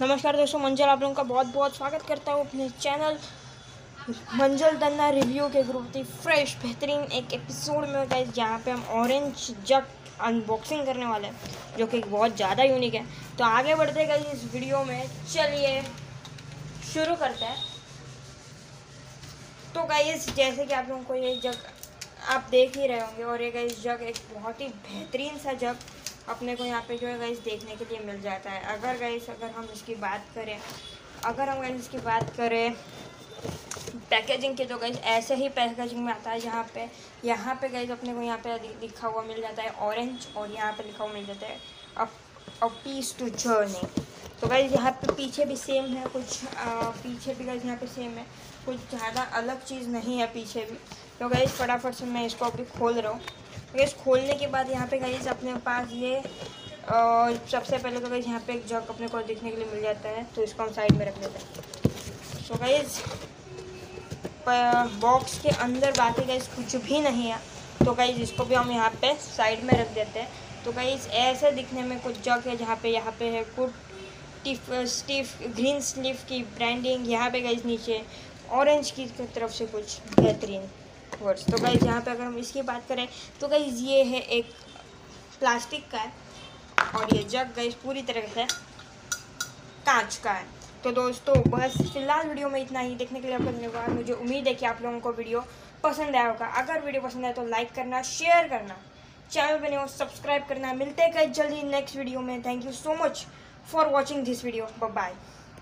नमस्कार दोस्तों, मंजल आप लोगों का बहुत बहुत स्वागत करता हूँ अपने चैनल मंजल दन्ना रिव्यू के ग्रुप थी फ्रेश, बेहतरीन एक एपिसोड में गाइस जहाँ पे हम ऑरेंज जग अनबॉक्सिंग करने वाले हैं, जो कि बहुत ज़्यादा यूनिक है। तो आगे बढ़ते गए इस वीडियो में। चलिए, शुरू करते हैं। तो गाइस जैसे कि आप लोगों को ये जग आप देख ही रहे होंगे, और ये गाइस जग एक बहुत ही बेहतरीन सा जग अपने को यहाँ पे जो है गाइस देखने के लिए मिल जाता है। अगर गाइस अगर हम इसकी बात करें अगर हम गाइस इसकी बात करें पैकेजिंग की तो गाइस ऐसे ही पैकेजिंग में आता है जहाँ पे यहाँ पे गाइस अपने को यहाँ पे लिखा हुआ मिल जाता है ऑरेंज और यहाँ पे लिखा हुआ मिल जाता है अ पीस टू जर्नी तो गाइस यहाँ पे पीछे भी सेम है कुछ आ, पीछे भी गाइस यहाँ पे सेम है कुछ ज़्यादा अलग चीज़ नहीं है पीछे भी। तो गाइस फटाफट से मैं इसको अभी खोल रहा हूँ। गैस, खोलने के बाद यहाँ पे गाइस अपने पास ये और सबसे पहले तो गाइस यहाँ पे एक जग अपने को देखने के लिए मिल जाता है तो इसको हम साइड में रख लेते हैं। सो गाइस बॉक्स के अंदर बाकी गाइस कुछ भी नहीं है तो गाइस इसको भी हम यहाँ पे साइड में रख देते हैं। तो गाइस ऐसे दिखने में कुछ जग है जहाँ पे, यहाँ पे है गुड टिफ स्टिफ ग्रीन स्लीफ की ब्रांडिंग यहाँ पे गाइस नीचे ऑरेंज की तरफ़ से कुछ बेहतरीन। वर्ड्स तो गाइज़ यहाँ पे अगर हम इसकी बात करें तो गाइज़ ये है एक प्लास्टिक का है और ये जग गाइज़ पूरी तरह से कांच का है। तो दोस्तों, बस फ़िलहाल वीडियो में इतना ही। देखने के लिए आपका धन्यवाद। मुझे उम्मीद है कि आप लोगों को वीडियो पसंद आया होगा। अगर वीडियो पसंद आए तो लाइक करना शेयर करना। चैनल बने हो सब्सक्राइब करना। मिलते हैं जल्दी नेक्स्ट वीडियो में। Thank you so much for watching this video bye